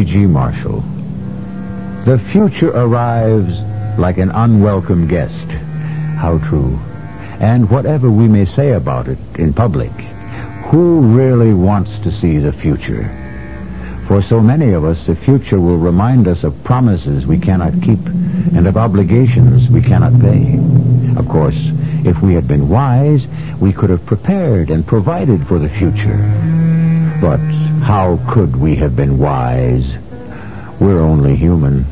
Welcome. Marshall. The future arrives like an unwelcome guest. How true. And whatever we may say about it in public, who really wants to see the future? For so many of us, the future will remind us of promises we cannot keep and of obligations we cannot pay. Of course, if we had been wise, we could have prepared and provided for the future. But how could we have been wise? We're only human.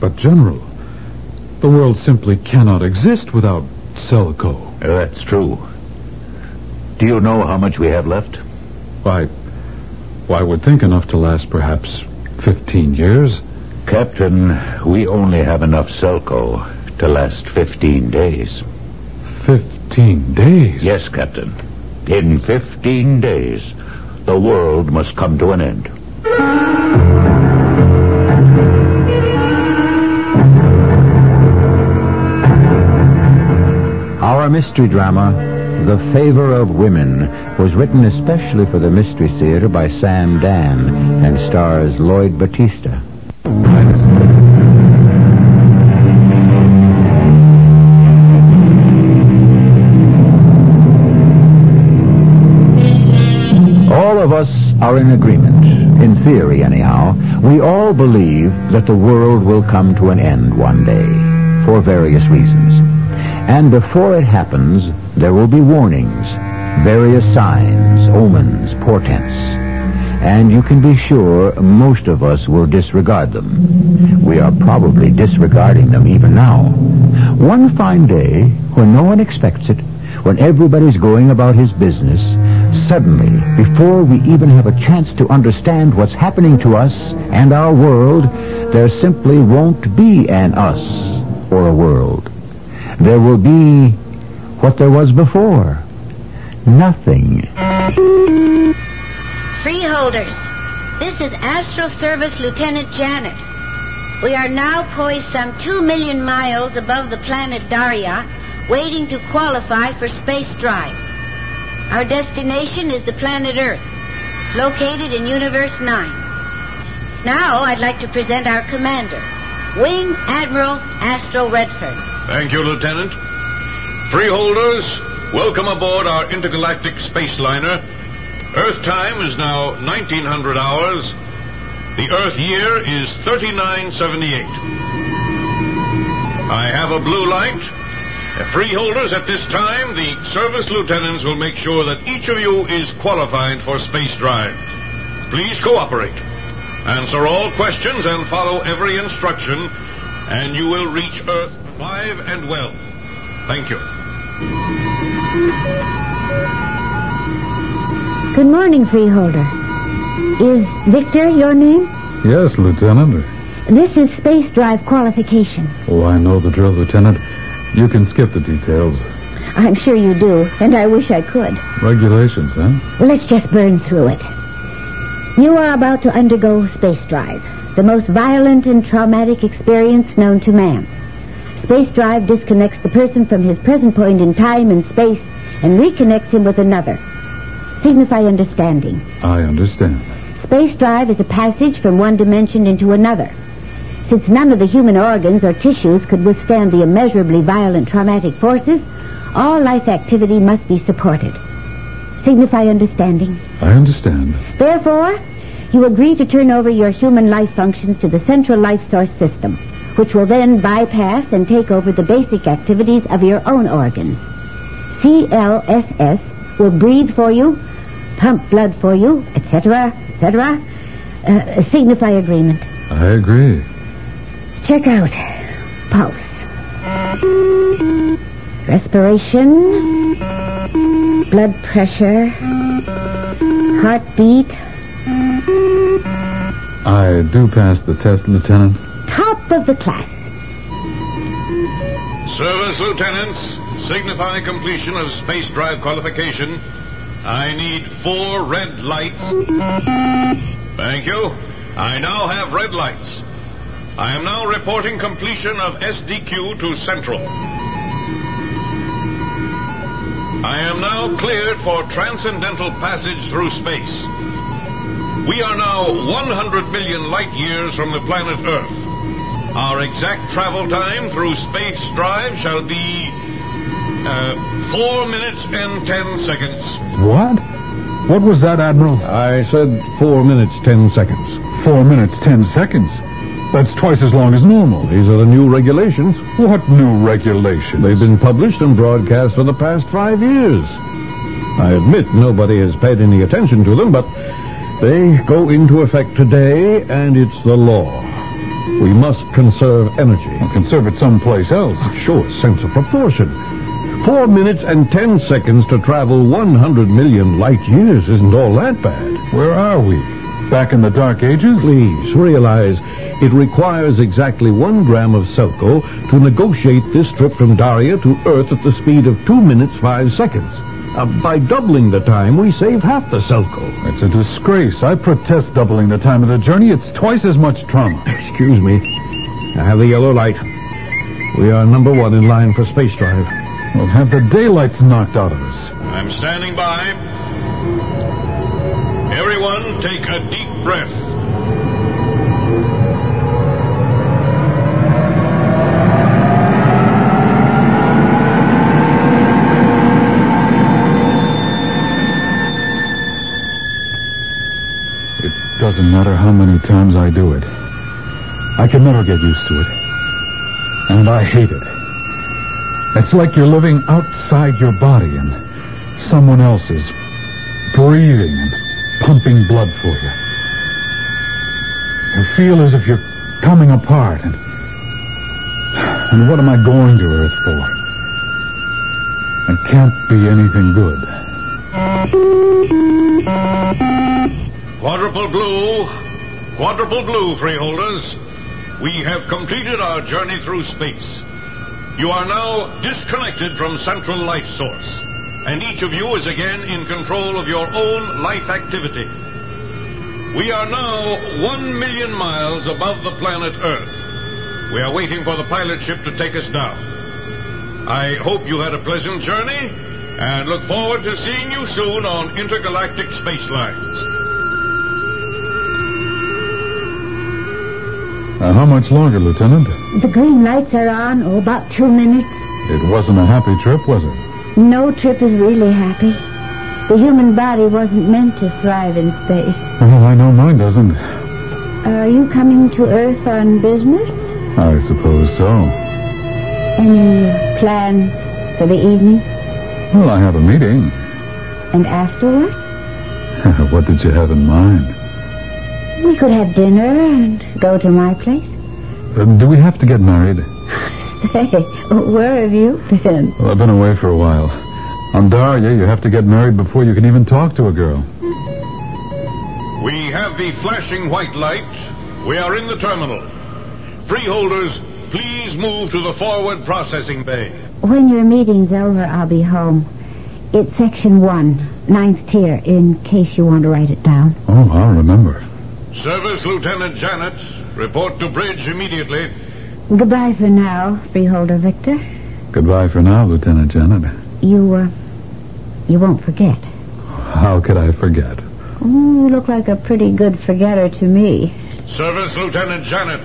But, General, the world simply cannot exist without Selco. Uh, that's true. Do you know how much we have left? Why, why, I would think enough to last perhaps 15 years. Captain, we only have enough Selco to last 15 days. 15 days? Yes, Captain. In 15 days, the world must come to an end. Our mystery drama, The Favor of Women, was written especially for the Mystery Theater by Sam Dann and stars Lloyd Battista. All of us are in agreement, in theory anyhow. We all believe that the world will come to an end one day, for various reasons. And before it happens, there will be warnings, various signs, omens, portents. And you can be sure most of us will disregard them. We are probably disregarding them even now. One fine day, when no one expects it, when everybody's going about his business, suddenly, before we even have a chance to understand what's happening to us and our world, there simply won't be an us or a world. There will be what there was before. Nothing. Freeholders, this is Astral Service Lieutenant Janet. We are now poised some two million miles above the planet Daria, waiting to qualify for space drive. Our destination is the planet Earth, located in Universe 9. Now I'd like to present our commander, Wing Admiral Astro Redfern. Thank you, Lieutenant. Freeholders, welcome aboard our intergalactic space liner. Earth time is now 1900 hours. The Earth year is 3978. I have a blue light. Freeholders, at this time, the service lieutenants will make sure that each of you is qualified for space drive. Please cooperate. Answer all questions and follow every instruction, and you will reach Earth alive and well. Thank you. Good morning, Freeholder. Is Victor your name? Yes, Lieutenant. This is space drive qualification. Oh, I know the drill, Lieutenant. You can skip the details. I'm sure you do, and I wish I could. Regulations, huh? Well, let's just burn through it. You are about to undergo space drive, the most violent and traumatic experience known to man. Space drive disconnects the person from his present point in time and space and reconnects him with another. Signify understanding. I understand. Space drive is a passage from one dimension into another. Since none of the human organs or tissues could withstand the immeasurably violent traumatic forces, all life activity must be supported. Signify understanding. I understand. Therefore, you agree to turn over your human life functions to the central life source system, which will then bypass and take over the basic activities of your own organs. CLSS will breathe for you, pump blood for you, etc., etc. Uh, signify agreement. I agree. Check out pulse, respiration, blood pressure, heartbeat. I do pass the test, Lieutenant. Top of the class. Service lieutenants, signify completion of space drive qualification. I need four red lights. Thank you. I now have red lights. I am now reporting completion of SDQ to Central. I am now cleared for transcendental passage through space. We are now 100 million light years from the planet Earth. Our exact travel time through space drive shall be uh, 4 minutes and 10 seconds. What? What was that, Admiral? I said four minutes, ten seconds. Four minutes, ten seconds. That's twice as long as normal. These are the new regulations. What new regulations? They've been published and broadcast for the past five years. I admit nobody has paid any attention to them, but they go into effect today, and it's the law. We must conserve energy. Well, conserve it someplace else. Ah, Show a sense of proportion. Four minutes and ten seconds to travel 100 million light years isn't all that bad. Where are we? Back in the Dark Ages? Please realize it requires exactly one gram of Selco to negotiate this trip from Daria to Earth at the speed of two minutes five seconds. Uh, by doubling the time, we save half the Selco. It's a disgrace. I protest doubling the time of the journey. It's twice as much trauma. Excuse me. I have the yellow light. We are number one in line for space drive. We'll have the daylights knocked out of us. I'm standing by. Everyone, take a deep breath. It doesn't matter how many times I do it. I can never get used to it. And I hate it. It's like you're living outside your body and someone else is breathing pumping blood for you. You feel as if you're coming apart and and what am I going to Earth for? It can't be anything good. Quadruple blue, quadruple blue, freeholders. We have completed our journey through space. You are now disconnected from central life source, and each of you is again in control of your own life activity. We are now one million miles above the planet Earth. We are waiting for the pilot ship to take us down. I hope you had a pleasant journey and look forward to seeing you soon on intergalactic space lines. Uh, how much longer, Lieutenant? The green lights are on. Oh, about two minutes. It wasn't a happy trip, was it? No trip is really happy. The human body wasn't meant to thrive in space. Well, I know mine doesn't. Are you coming to Earth on business? I suppose so. Any plans for the evening? Well, I have a meeting. And afterward? what did you have in mind? We could have dinner and go to my place. Uh, do we have to get married? Say, where have you been? Well, I've been away for a while. On Daria, you have to get married before you can even talk to a girl. We have the flashing white light. We are in the terminal. Freeholders, please move to the forward processing bay. When your meeting's over, I'll be home. It's section one, ninth tier, in case you want to write it down. Oh, I'll remember. Service Lieutenant Janet, report to bridge immediately. Goodbye for now, Freeholder Victor. Goodbye for now, Lieutenant Janet. You, uh, you won't forget. How could I forget? Oh, you look like a pretty good forgetter to me. Service Lieutenant Janet.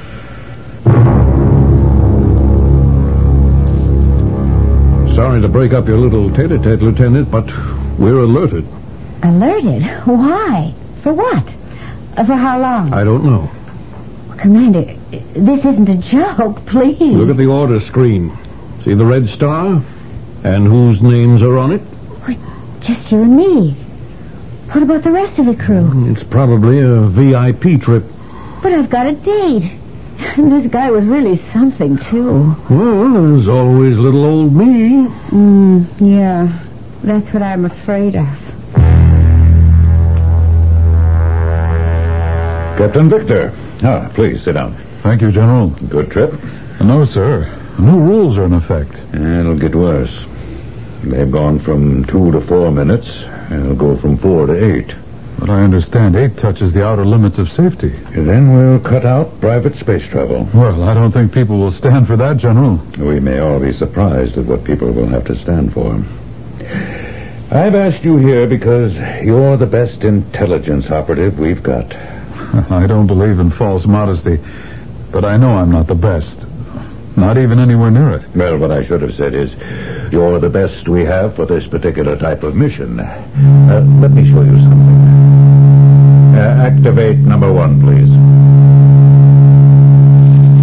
Sorry to break up your little tete-a-tete, Lieutenant, but we're alerted. Alerted? Why? For what? Uh, For how long? I don't know. Commander, this isn't a joke, please. Look at the order screen. See the red star? And whose names are on it? Why, just you and me. What about the rest of the crew? It's probably a VIP trip. But I've got a date. This guy was really something, too. Well, there's always little old me. Mm, yeah, that's what I'm afraid of. Captain Victor. Ah, please sit down. Thank you, General. Good trip. No, sir. New rules are in effect. It'll get worse. They've gone from two to four minutes. It'll go from four to eight. But I understand eight touches the outer limits of safety. Then we'll cut out private space travel. Well, I don't think people will stand for that, General. We may all be surprised at what people will have to stand for. I've asked you here because you're the best intelligence operative we've got. I don't believe in false modesty, but I know I'm not the best. Not even anywhere near it. Well, what I should have said is, you're the best we have for this particular type of mission. Uh, let me show you something. Uh, activate number one, please.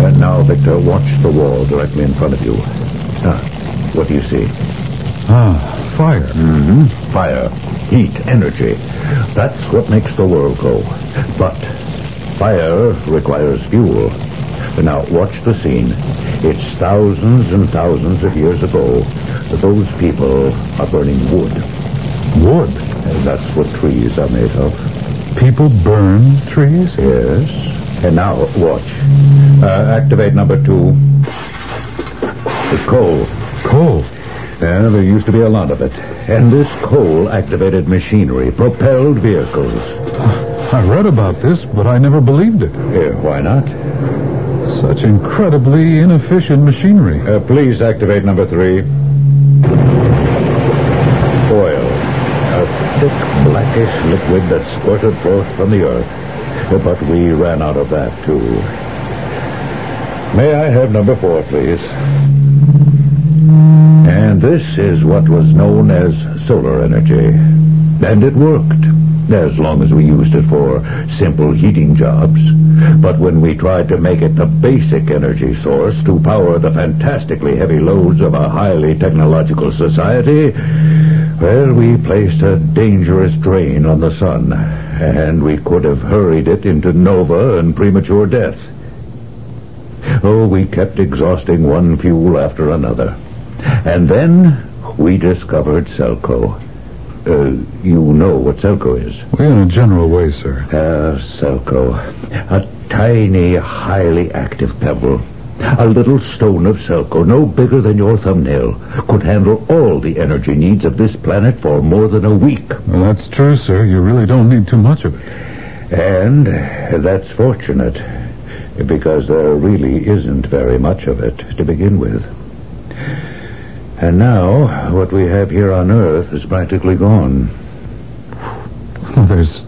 Uh, now, Victor, watch the wall directly in front of you. Ah, what do you see? Ah, fire. Mm-hmm. Fire, heat, energy. That's what makes the world go. But fire requires fuel. Now, watch the scene. It's thousands and thousands of years ago. That those people are burning wood. Wood. And that's what trees are made of. People burn trees? Yes. And now, watch. Uh, activate number two. The coal. Coal. Yeah, there used to be a lot of it. And this coal activated machinery, propelled vehicles. I read about this, but I never believed it. Here, why not? Such incredibly inefficient machinery. Uh, please activate number three. Oil. A thick, blackish liquid that squirted forth from the earth. But we ran out of that, too. May I have number four, please? And this is what was known as solar energy. And it worked, as long as we used it for simple heating jobs. But when we tried to make it the basic energy source to power the fantastically heavy loads of a highly technological society, well, we placed a dangerous drain on the sun, and we could have hurried it into nova and premature death. Oh, we kept exhausting one fuel after another. And then we discovered Selco. Uh, you know what Selco is. Well, in a general way, sir. Ah, Selco. A tiny, highly active pebble. A little stone of Selco, no bigger than your thumbnail, could handle all the energy needs of this planet for more than a week. Well, that's true, sir. You really don't need too much of it. And that's fortunate, because there really isn't very much of it to begin with. And now, what we have here on Earth is practically gone. There's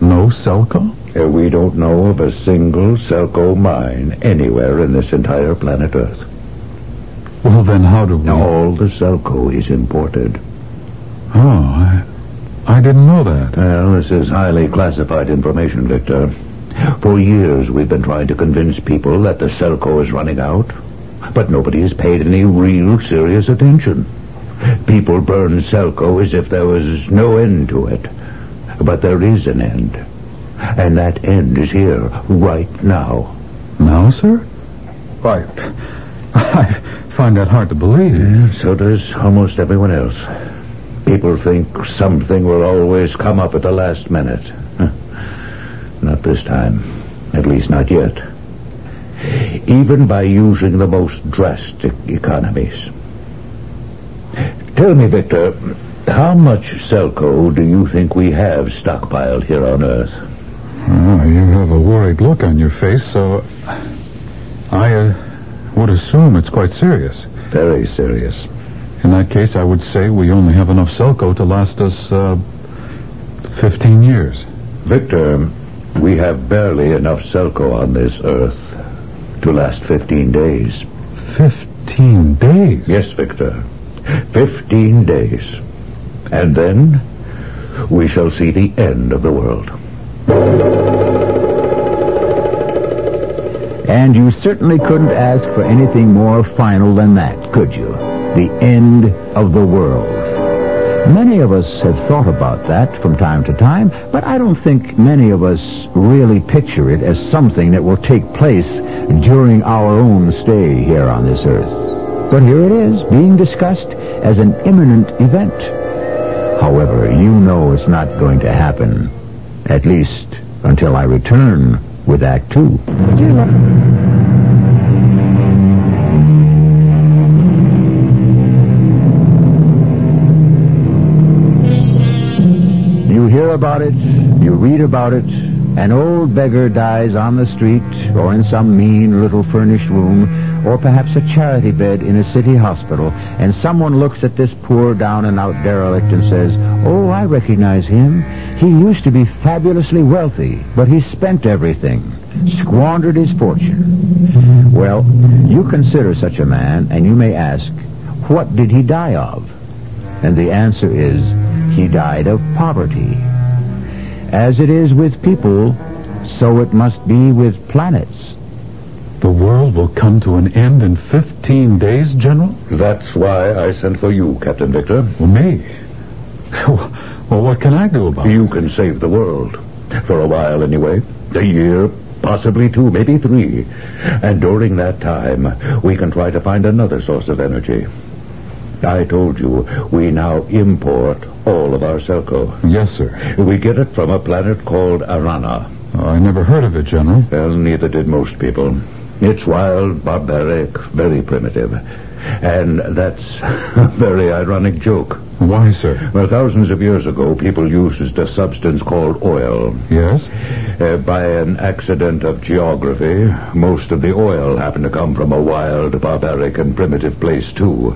no Selco? Uh, We don't know of a single Selco mine anywhere in this entire planet Earth. Well, then how do we... All the Selco is imported. Oh, I, I didn't know that. Well, this is highly classified information, Victor. For years, we've been trying to convince people that the Selco is running out, but nobody has paid any real serious attention. People burn Selco as if there was no end to it. But there is an end. And that end is here, right now. Now, sir? Why, I find that hard to believe. So does almost everyone else. People think something will always come up at the last minute. Not this time. At least not yet. Even by using the most drastic economies. Tell me, Victor, how much Selco do you think we have stockpiled here on Earth? Oh, you have a worried look on your face, so I uh, would assume it's quite serious. Very serious. In that case, I would say we only have enough Selco to last us uh, 15 years. Victor, we have barely enough Selco on this Earth to last 15 days. 15 days? Yes, Victor. Fifteen days. And then we shall see the end of the world. And you certainly couldn't ask for anything more final than that, could you? The end of the world. Many of us have thought about that from time to time, but I don't think many of us really picture it as something that will take place during our own stay here on this earth. But here it is, being discussed as an imminent event. However, you know it's not going to happen, at least until I return with Act Two. You hear about it, you read about it, An old beggar dies on the street or in some mean little furnished room or perhaps a charity bed in a city hospital, and someone looks at this poor down and out derelict and says, Oh, I recognize him. He used to be fabulously wealthy, but he spent everything, squandered his fortune. Well, you consider such a man, and you may ask, What did he die of? And the answer is, He died of poverty. As it is with people, so it must be with planets. The world will come to an end in 15 days, General? That's why I sent for you, Captain Victor. Well, me? Well, what can I do about it? You can save the world. For a while, anyway. A year, possibly two, maybe three. And during that time, we can try to find another source of energy. I told you, we now import all of our Selco. Yes, sir. We get it from a planet called Arana. Oh, I never heard of it, General. Well, neither did most people. It's wild, barbaric, very primitive. And that's a very ironic joke. Why, sir? Well, thousands of years ago, people used a substance called oil. Yes? Uh, by an accident of geography, most of the oil happened to come from a wild, barbaric, and primitive place, too.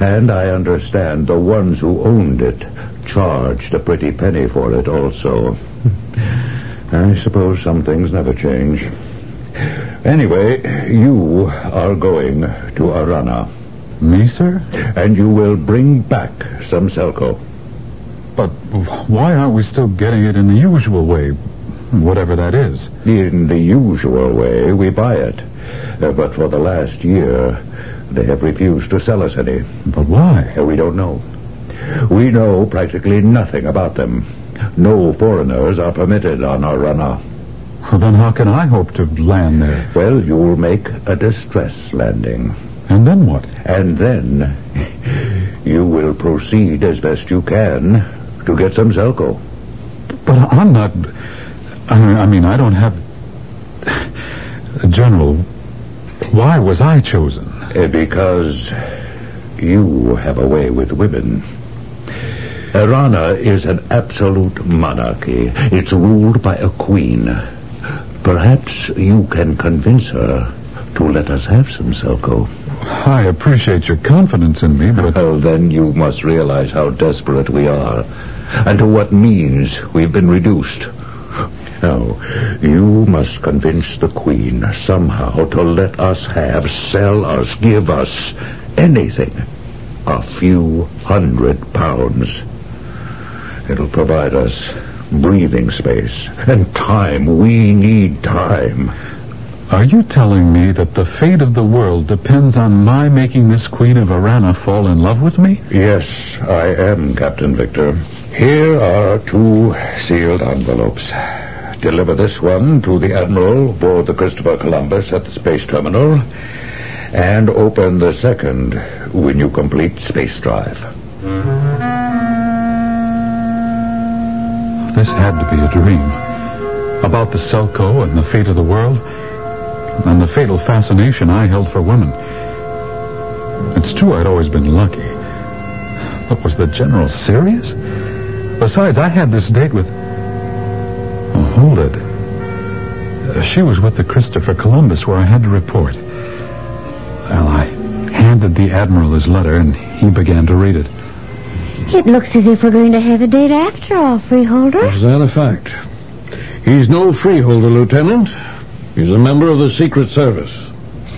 And I understand the ones who owned it charged a pretty penny for it, also. I suppose some things never change. Anyway, you are going to Arana, Me, sir? and you will bring back some Selco. But why aren't we still getting it in the usual way? Whatever that is. In the usual way, we buy it. Uh, but for the last year, they have refused to sell us any. But why? Uh, We don't know. We know practically nothing about them. No foreigners are permitted on our Arana. Well, then how can I hope to land there? Well, you'll make a distress landing. And then what? And then you will proceed as best you can to get some Selco. But I'm not. I mean, I don't have. General, why was I chosen? Uh, Because you have a way with women. Arana is an absolute monarchy. It's ruled by a queen. Perhaps you can convince her to let us have some Selco. I appreciate your confidence in me, but Well, then you must realize how desperate we are, and to what means we've been reduced. Now, you must convince the Queen somehow to let us have, sell us, give us anything. A few hundred pounds. It'll provide us breathing space and time. We need time. Are you telling me that the fate of the world depends on my making this Queen of Arana fall in love with me? Yes, I am, Captain Victor. Here are two sealed envelopes. Deliver this one to the Admiral aboard the Christopher Columbus at the space terminal, and open the second when you complete space drive. This had to be a dream. About the Selco and the fate of the world, and the fatal fascination I held for women. It's true I'd always been lucky. But was the General serious? Besides, I had this date with. Oh, hold it. She was with the Christopher Columbus where I had to report. Well, I handed the Admiral his letter, and he began to read it. It looks as if we're going to have a date after all, Freeholder. Is that a fact? He's no freeholder, Lieutenant. He's a member of the Secret Service.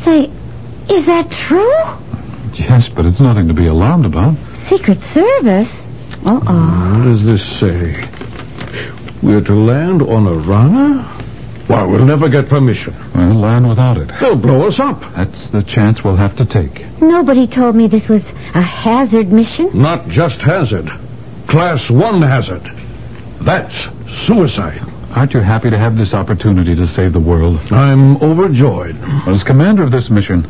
Say, is that true? Yes, but it's nothing to be alarmed about. Secret Service? Uh-oh. What does this say? We're to land on Arana? Why, we'll never get permission. Well, land without it. They'll blow us up. That's the chance we'll have to take. Nobody told me this was a hazard mission. Not just hazard. Class 1 hazard. That's suicide. Aren't you happy to have this opportunity to save the world? I'm overjoyed. As commander of this mission,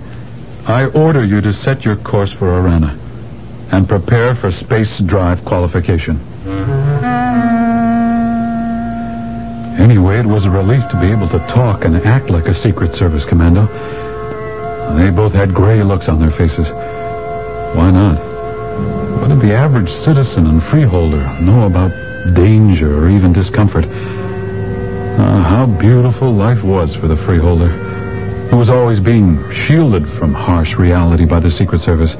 I order you to set your course for Arana and prepare for space drive qualification. Anyway, it was a relief to be able to talk and act like a Secret Service commando. They both had gray looks on their faces. Why not? What did the average citizen and freeholder know about danger or even discomfort? Ah, how beautiful life was for the freeholder, who was always being shielded from harsh reality by the Secret Service.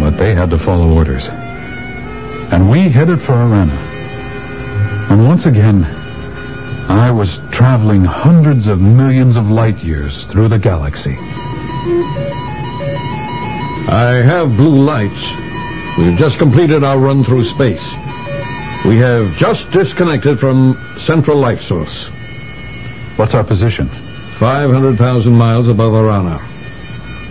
But they had to follow orders. And we headed for Arana. And once again, I was traveling hundreds of millions of light years through the galaxy. I have blue lights. We've just completed our run through space. We have just disconnected from Central Life Source. What's our position? 500,000 miles above Arana.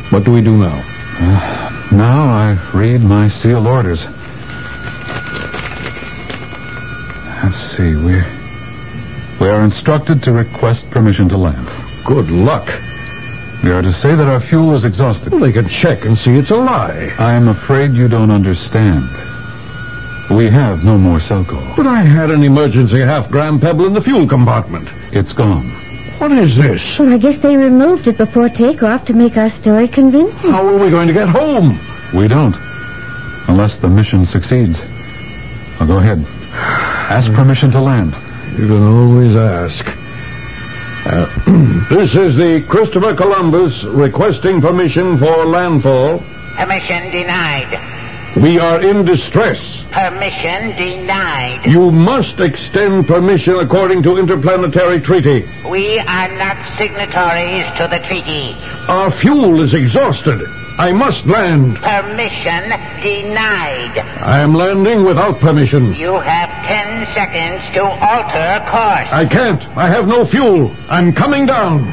What do we do now? Uh, now I read my sealed orders. Let's see, we're... We are instructed to request permission to land. Good luck. We are to say that our fuel is exhausted. Well, they can check and see it's a lie. I am afraid you don't understand. We have no more Selco. But I had an emergency half-gram pebble in the fuel compartment. It's gone. What is this? Well, I guess they removed it before takeoff to make our story convincing. How are we going to get home? We don't. Unless the mission succeeds. Now go ahead. Ask permission to land. You can always ask. Uh, this is the Christopher Columbus requesting permission for landfall. Permission denied. We are in distress. Permission denied. You must extend permission according to interplanetary treaty. We are not signatories to the treaty. Our fuel is exhausted. I must land. Permission denied. I am landing without permission. You have ten seconds to alter course. I can't. I have no fuel. I'm coming down.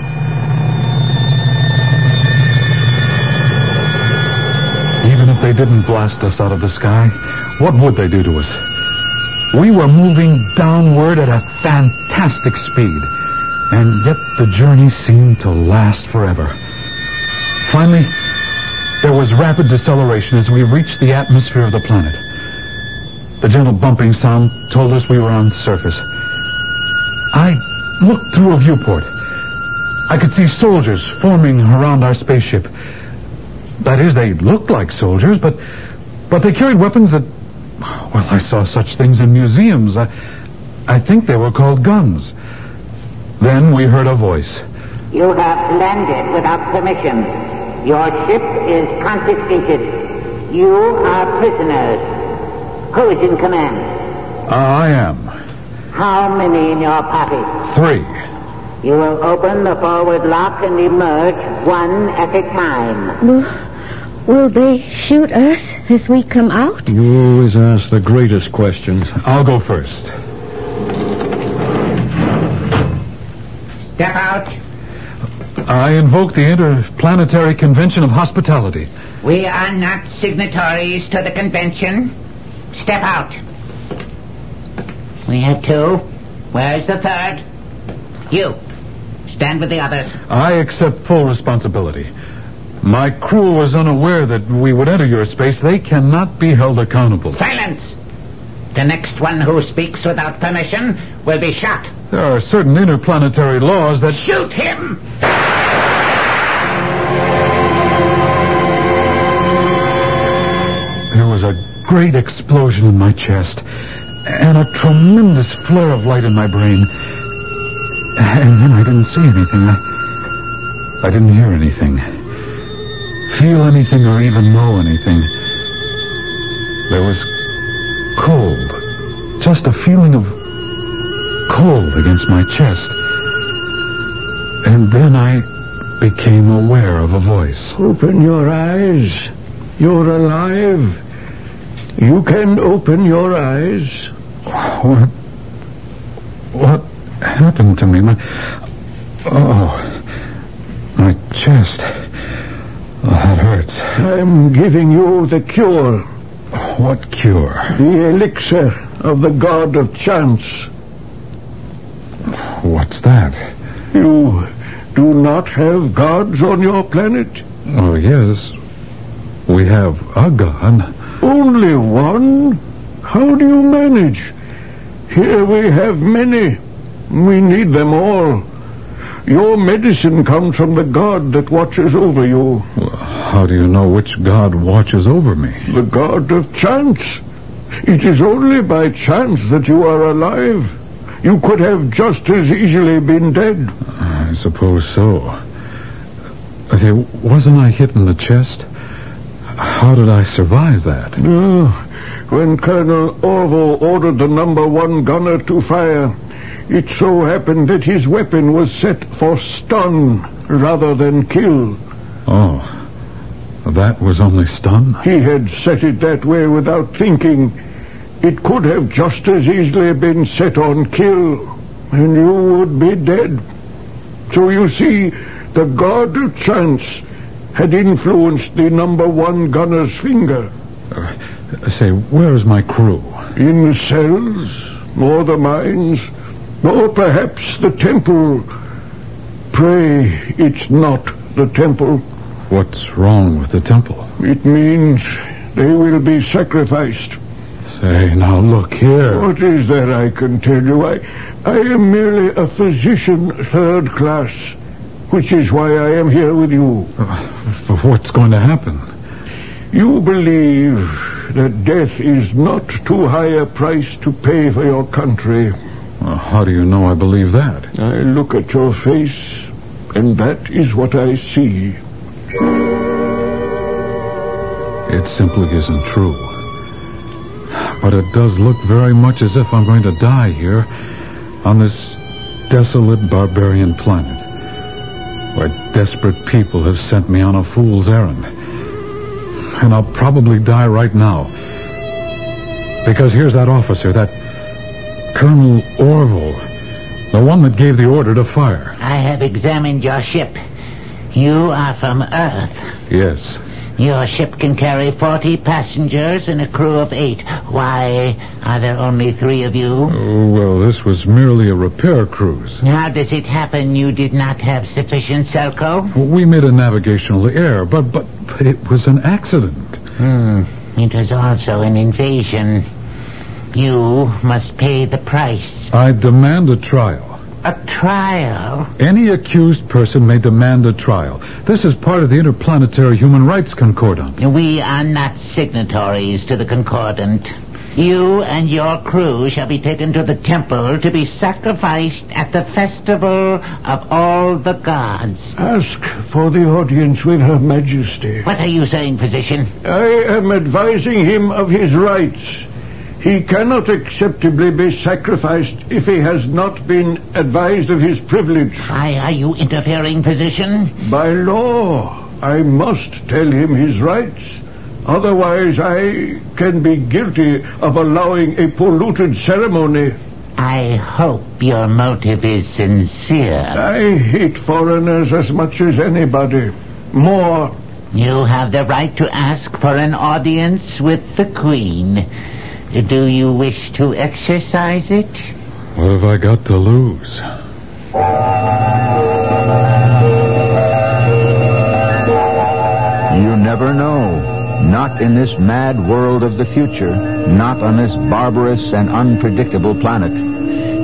Even if they didn't blast us out of the sky, what would they do to us? We were moving downward at a fantastic speed, and yet the journey seemed to last forever. Finally, there was rapid deceleration as we reached the atmosphere of the planet. The gentle bumping sound told us we were on surface. I looked through a viewport. I could see soldiers forming around our spaceship. That is, they looked like soldiers, but but they carried weapons that well, I saw such things in museums. I I think they were called guns. Then we heard a voice. You have landed without permission. Your ship is confiscated. You are prisoners. Who is in command? Ah, I am. How many in your party? Three. You will open the forward lock and emerge one at a time. Will, will they shoot us as we come out? You always ask the greatest questions. I'll go first. Step out. I invoke the Interplanetary Convention of Hospitality. We are not signatories to the convention. Step out. We have two. Where's the third? You. Stand with the others. I accept full responsibility. My crew was unaware that we would enter your space. They cannot be held accountable. Silence! The next one who speaks without permission will be shot. There are certain interplanetary laws that. Shoot him! There was a great explosion in my chest and a tremendous flare of light in my brain. And then I didn't see anything. I, I didn't hear anything, feel anything, or even know anything. There was cold, just a feeling of cold against my chest. And then I became aware of a voice. Open your eyes. You're alive. You can open your eyes. What? What happened to me? My, oh, my chest. Oh, that hurts. I'm giving you the cure, What cure? the elixir of the god of chance. What's that? You do not have gods on your planet? Oh, yes. We have a god. Only one? How do you manage? Here we have many. We need them all. Your medicine comes from the god that watches over you, Well, how do you know which god watches over me? the god of chance. It is only by chance that you are alive. You could have just as easily been dead. I suppose so. Okay, wasn't I hit in the chest? How did I survive that? When Colonel Orville ordered the number one gunner to fire, it so happened that his weapon was set for stun rather than kill. Oh, that was only stun? He had set it that way without thinking. It could have just as easily been set on kill, and you would be dead. So you see, the god of chance had influenced the number one gunner's finger. Uh, say, where's my crew? In the cells, or the mines, or perhaps the temple. Pray it's not the temple. What's wrong with the temple? It means they will be sacrificed. Say, now look here. What is there I can tell you? I, I am merely a physician third class, which is why I am here with you. Uh, what's going to happen? You believe that death is not too high a price to pay for your country. Uh, how do you know I believe that? I look at your face, and that is what I see. It simply isn't true. But it does look very much as if I'm going to die here on this desolate barbarian planet where desperate people have sent me on a fool's errand. And I'll probably die right now. Because here's that officer, that Colonel Orville, the one that gave the order to fire. I have examined your ship. You are from Earth. Yes. Your ship can carry 40 passengers and a crew of eight. Why are there only three of you? Oh, well, this was merely a repair cruise. How does it happen you did not have sufficient Selco? We made a navigational error, but, but, but it was an accident. Hmm. It was also an invasion. You must pay the price. I demand a trial. A trial? Any accused person may demand a trial. This is part of the Interplanetary Human Rights Concordant. We are not signatories to the Concordant. You and your crew shall be taken to the temple to be sacrificed at the festival of all the gods. Ask for the audience with Her Majesty. What are you saying, physician? I am advising him of his rights. He cannot acceptably be sacrificed if he has not been advised of his privilege. Why are you interfering, physician? By law, I must tell him his rights. Otherwise, I can be guilty of allowing a polluted ceremony. I hope your motive is sincere. I hate foreigners as much as anybody. More. You have the right to ask for an audience with the Queen. Do you wish to exercise it? What have I got to lose? You never know. Not in this mad world of the future. Not on this barbarous and unpredictable planet.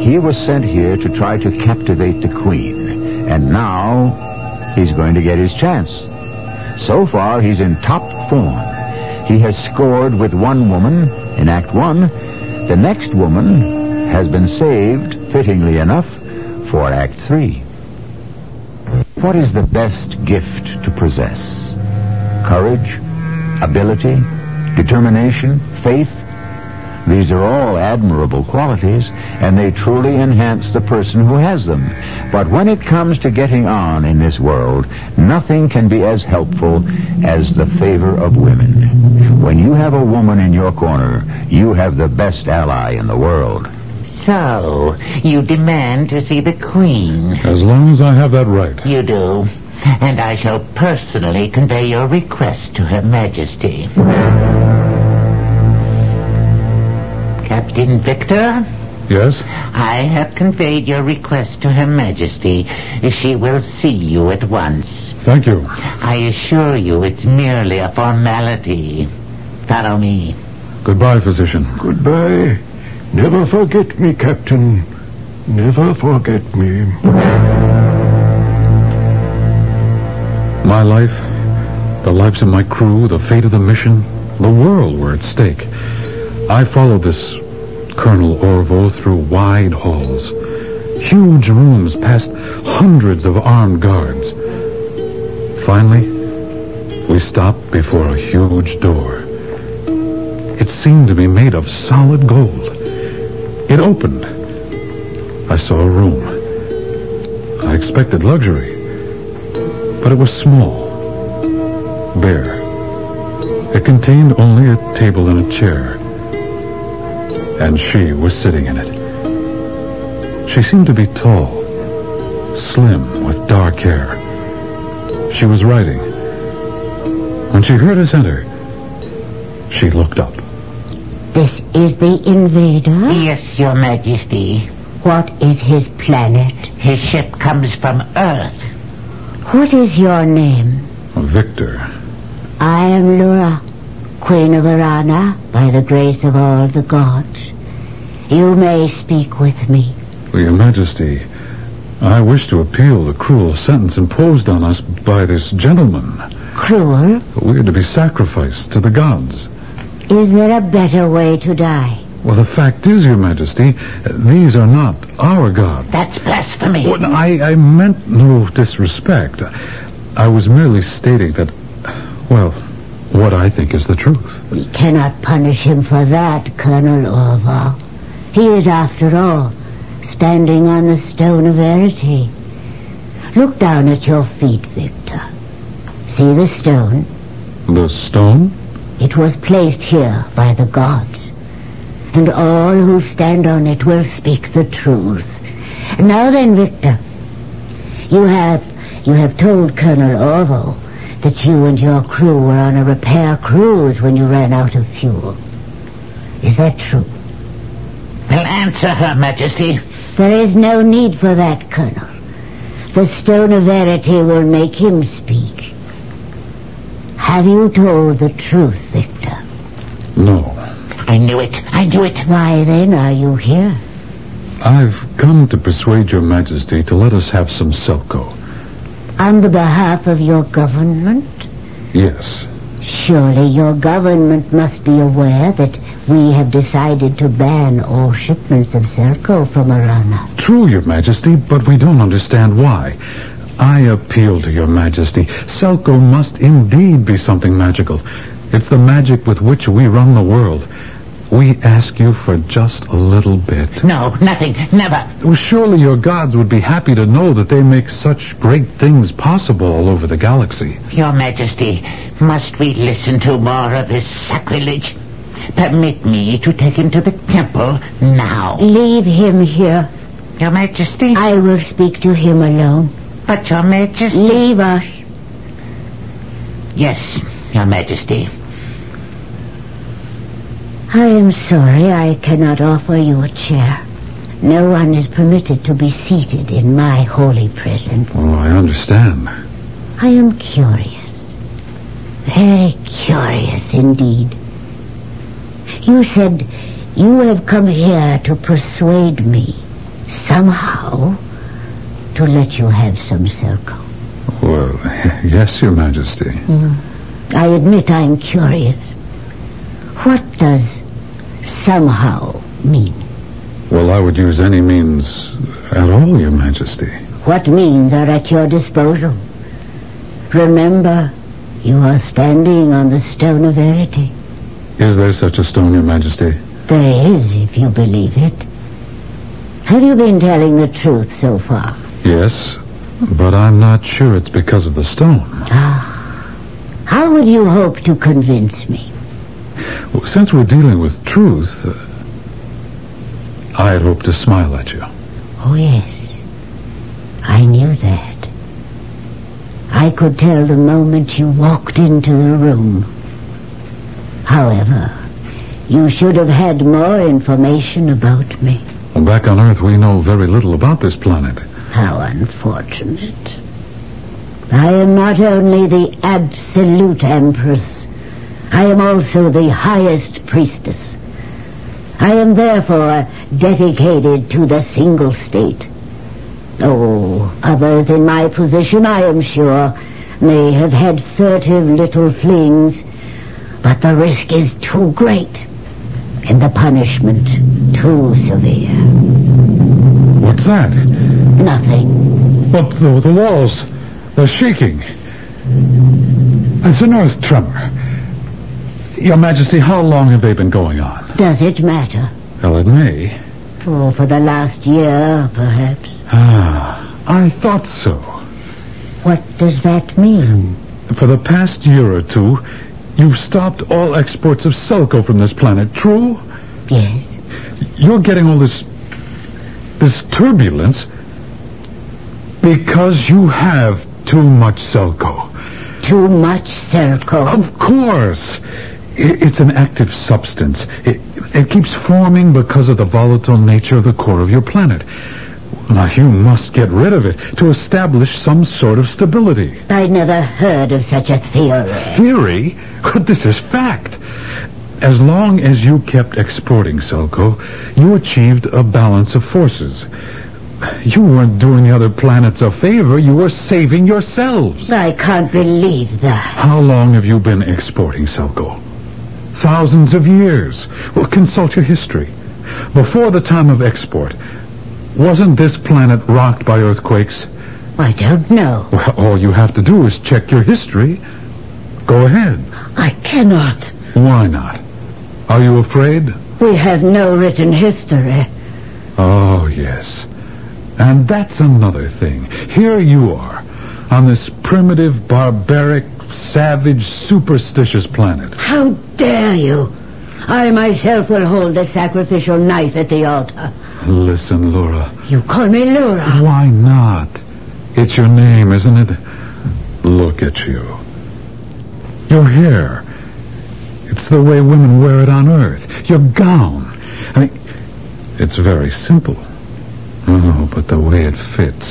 He was sent here to try to captivate the Queen. And now he's going to get his chance. So far, he's in top form. He has scored with one woman in Act One. The next woman has been saved, fittingly enough, for Act Three. What is the best gift to possess? Courage, ability, determination, faith? These are all admirable qualities, and they truly enhance the person who has them. But when it comes to getting on in this world, nothing can be as helpful as the favor of women. When you have a woman in your corner, you have the best ally in the world. So, you demand to see the Queen. As long as I have that right. You do. And I shall personally convey your request to Her Majesty. Captain Victor? Yes? I have conveyed your request to Her Majesty. She will see you at once. Thank you. I assure you it's merely a formality. Follow me. Goodbye, physician. Goodbye. Never forget me, Captain. Never forget me. My life, the lives of my crew, the fate of the mission, the world were at stake. I followed this Colonel Orville through wide halls, huge rooms past hundreds of armed guards. Finally, we stopped before a huge door. It seemed to be made of solid gold. It opened. I saw a room. I expected luxury, but it was small, bare. It contained only a table and a chair, and she was sitting in it. She seemed to be tall, slim, with dark hair. She was writing. When she heard us enter, she looked up. This is the invader? Yes, Your Majesty. What is his planet? His ship comes from Earth. What is your name? Victor. I am Laura, Queen of Arana, by the grace of all the gods. You may speak with me. Your Majesty, I wish to appeal the cruel sentence imposed on us by this gentleman. Cruel? We are to be sacrificed to the gods. Is there a better way to die? Well, the fact is, Your Majesty, these are not our gods. That's blasphemy. Well, I, I meant no disrespect. I was merely stating that, well, what I think is the truth. We cannot punish him for that, Colonel Orville. He is, after all, standing on the stone of verity. Look down at your feet, Victor. See the stone? The stone? It was placed here by the gods. And all who stand on it will speak the truth. Now then, Victor, you have you have told Colonel Orville that you and your crew were on a repair cruise when you ran out of fuel. Is that true? Well, answer her, Majesty. There is no need for that, Colonel. The Stone of Verity will make him speak. Have you told the truth, Victor? No. I knew it. I knew it. Why then are you here? I've come to persuade Your Majesty to let us have some Selco. On the behalf of your government? Yes. Surely your government must be aware that we have decided to ban all shipments of Selco from Arana. True, Your Majesty, but we don't understand why. I appeal to Your Majesty. Selco must indeed be something magical. It's the magic with which we run the world. We ask you for just a little bit. No, nothing. Never. Well, surely your gods would be happy to know that they make such great things possible all over the galaxy. Your Majesty, must we listen to more of this sacrilege? Permit me to take him to the temple now. Leave him here. Your Majesty? I will speak to him alone. But, Your Majesty... Leave us. Yes, Your Majesty. I am sorry I cannot offer you a chair. No one is permitted to be seated in my holy presence. Oh, I understand. I am curious. Very curious indeed. You said you have come here to persuade me, somehow, to let you have some Selco. Well, yes, Your Majesty. Hmm. I admit I'm curious. What does somehow mean? Well, I would use any means at all, Your Majesty. What means are at your disposal. Remember, you are standing on the stone of verity. Is there such a stone, Your Majesty? There is, if you believe it. Have you been telling the truth so far? Yes, but I'm not sure it's because of the stone. Ah. How would you hope to convince me? Well, Since we're dealing with truth, uh, I had hoped to smile at you. Oh, yes. I knew that. I could tell the moment you walked into the room. However, you should have had more information about me. Well, back on Earth, we know very little about this planet. How unfortunate. I am not only the absolute empress, I am also the highest priestess. I am therefore dedicated to the single state. Oh, others in my position, I am sure, may have had furtive little flings, but the risk is too great, and the punishment too severe. What's that? Nothing. But the, the walls, they're shaking. It's an earth tremor. Your Majesty, how long have they been going on? Does it matter? Well, it may. Oh, for the last year, perhaps. Ah, I thought so. What does that mean? For the past year or two, you've stopped all exports of Selco from this planet, true? Yes. You're getting all this... this turbulence because you have too much Selco. Too much Selco. Of course. It's an active substance. It, it keeps forming because of the volatile nature of the core of your planet. Now, you must get rid of it to establish some sort of stability. I never heard of such a theory. Theory? But this is fact. As long as you kept exporting Selco, you achieved a balance of forces. You weren't doing the other planets a favor, you were saving yourselves. I can't believe that. How long have you been exporting Selco? Thousands of years. Well, consult your history. Before the time of export, wasn't this planet rocked by earthquakes? I don't know. Well, all you have to do is check your history. Go ahead. I cannot. Why not? Are you afraid? We have no written history. Oh, yes. And that's another thing. Here you are, on this primitive, barbaric, savage, superstitious planet. How dare you? I myself will hold the sacrificial knife at the altar. Listen, Laura. You call me Laura. Why not? It's your name, isn't it? Look at you. Your hair. It's the way women wear it on Earth. Your gown. I mean, it's very simple. Oh, but the way it fits,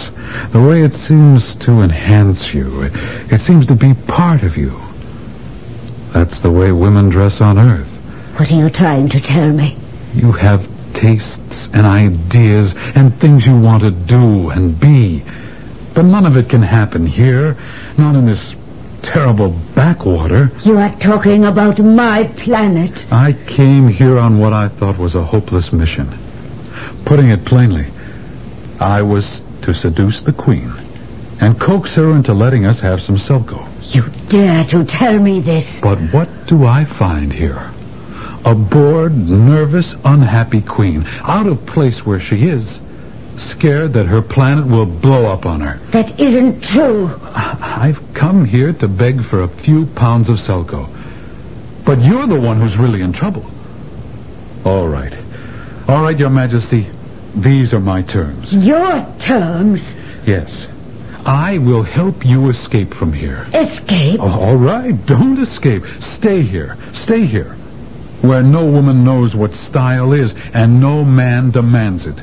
the way it seems to enhance you, it, it seems to be part of you. That's the way women dress on Earth. What are you trying to tell me? You have tastes and ideas and things you want to do and be. But none of it can happen here, not in this terrible backwater. You are talking about my planet. I came here on what I thought was a hopeless mission. Putting it plainly, I was to seduce the Queen and coax her into letting us have some Selco. You dare to tell me this? But what do I find here? A bored, nervous, unhappy queen, out of place where she is, scared that her planet will blow up on her. That isn't true. I've come here to beg for a few pounds of Selco. But you're the one who's really in trouble. All right. All right, Your Majesty. These are my terms. Your terms? Yes. I will help you escape from here. Escape? Oh, all right. Don't escape. Stay here. Stay here. Where no woman knows what style is and no man demands it.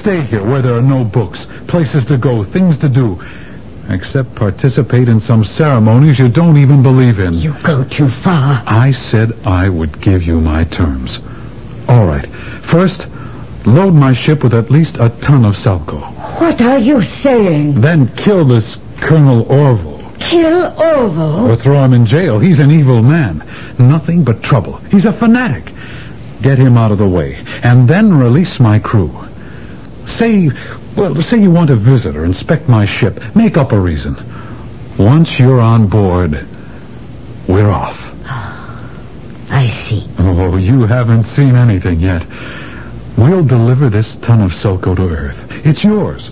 Stay here where there are no books, places to go, things to do. Except participate in some ceremonies you don't even believe in. You go too far. I said I would give you my terms. All right. First, load my ship with at least a ton of Selco. What are you saying? Then kill this Colonel Orville. Kill Orville? Or throw him in jail. He's an evil man. Nothing but trouble. He's a fanatic. Get him out of the way. And then release my crew. Say, well, say you want to visit or inspect my ship. Make up a reason. Once you're on board, we're off. I see. Oh, you haven't seen anything yet. We'll deliver this ton of Selco to Earth. It's yours.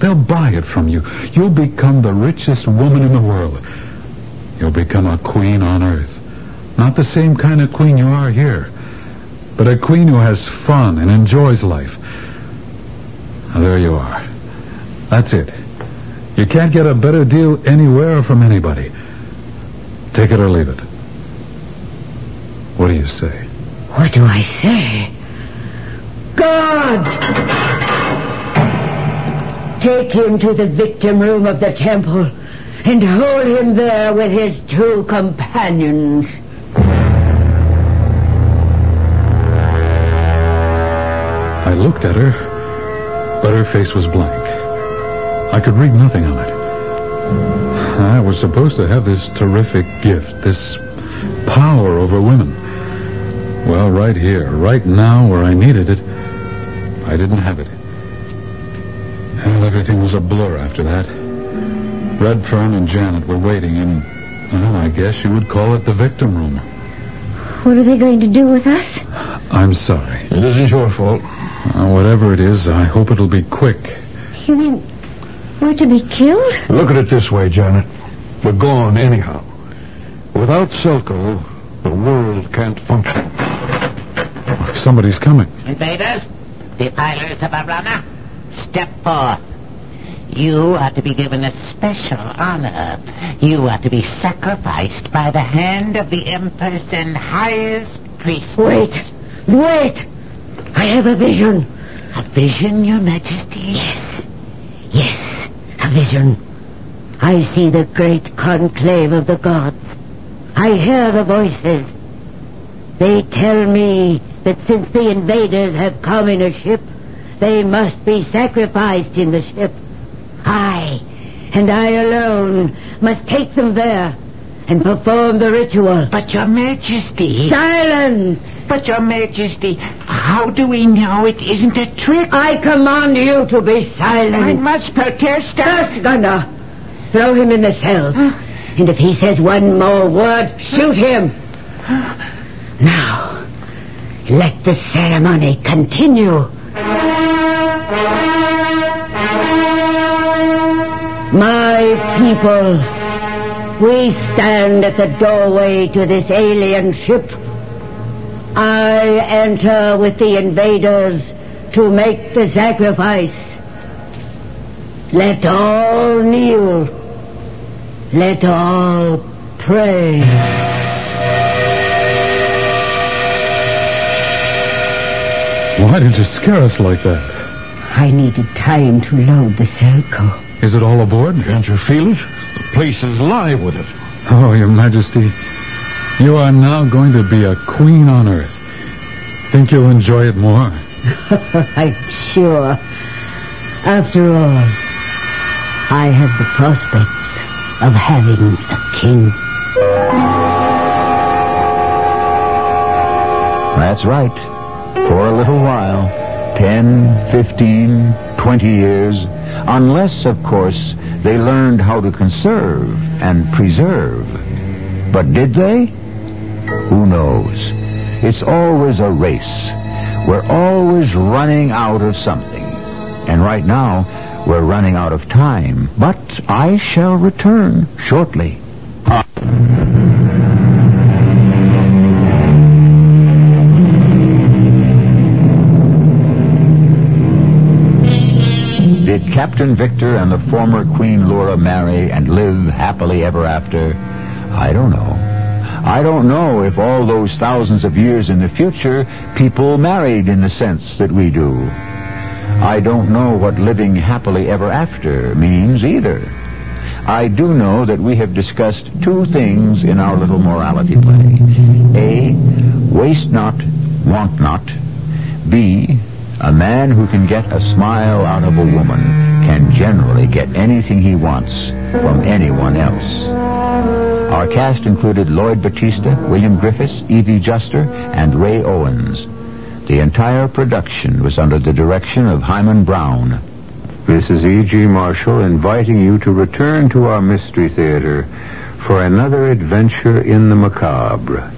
They'll buy it from you. You'll become the richest woman in the world. You'll become a queen on Earth. Not the same kind of queen you are here, but a queen who has fun and enjoys life. Now, there you are. That's it. You can't get a better deal anywhere from anybody. Take it or leave it. What do you say? What do I say? God! Take him to the victim room of the temple and hold him there with his two companions. I looked at her, but her face was blank. I could read nothing on it. I was supposed to have this terrific gift, this power over women. Well, right here, right now, where I needed it, I didn't have it. And everything was a blur after that. Redfern and Janet were waiting in, well, I guess you would call it the victim room. What are they going to do with us? I'm sorry. It isn't your fault. Uh, whatever it is, I hope it'll be quick. You mean we're to be killed? Look at it this way, Janet. We're gone anyhow. Without Selco, the world can't function. Somebody's coming. Invaders, defilers of Arana, step forth. You are to be given a special honor. You are to be sacrificed by the hand of the Empress and highest priest. Wait, wait. I have a vision. A vision, Your Majesty? Yes, yes, a vision. I see the great conclave of the gods. I hear the voices. They tell me that since the invaders have come in a ship, they must be sacrificed in the ship. I, and I alone, must take them there and perform the ritual. But, Your Majesty. Silence! But, Your Majesty, how do we know it isn't a trick? I command you to be silent. I must protest. First, Gunnar, throw him in the cells. And if he says one more word, shoot him. Now, let the ceremony continue. My people, we stand at the doorway to this alien ship. I enter with the invaders to make the sacrifice. Let all kneel. Let all pray. Why did you scare us like that? I needed time to load the Selco. Is it all aboard? Can't you feel it? The place is live with it. Oh, Your Majesty, you are now going to be a queen on Earth. Think you'll enjoy it more? I'm sure. After all, I have the prospects of having a king. That's right. For a little while, 10, 15, 20 years, unless, of course, they learned how to conserve and preserve. But did they? Who knows? It's always a race. We're always running out of something. And right now, we're running out of time. But I shall return shortly. Did Captain Victor and the former Queen Laura marry and live happily ever after? I don't know. I don't know if all those thousands of years in the future people married in the sense that we do. I don't know what living happily ever after means either. I do know that we have discussed two things in our little morality play. A, waste not, want not. B, a man who can get a smile out of a woman can generally get anything he wants from anyone else. Our cast included Lloyd Battista, William Griffis, Evie Juster, and Ray Owens. The entire production was under the direction of Himan Brown. This is E.G. Marshall inviting you to return to our Mystery Theater for another adventure in the macabre.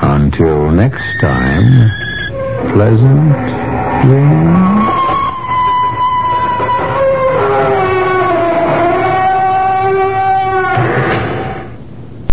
Until next time, pleasant dreams.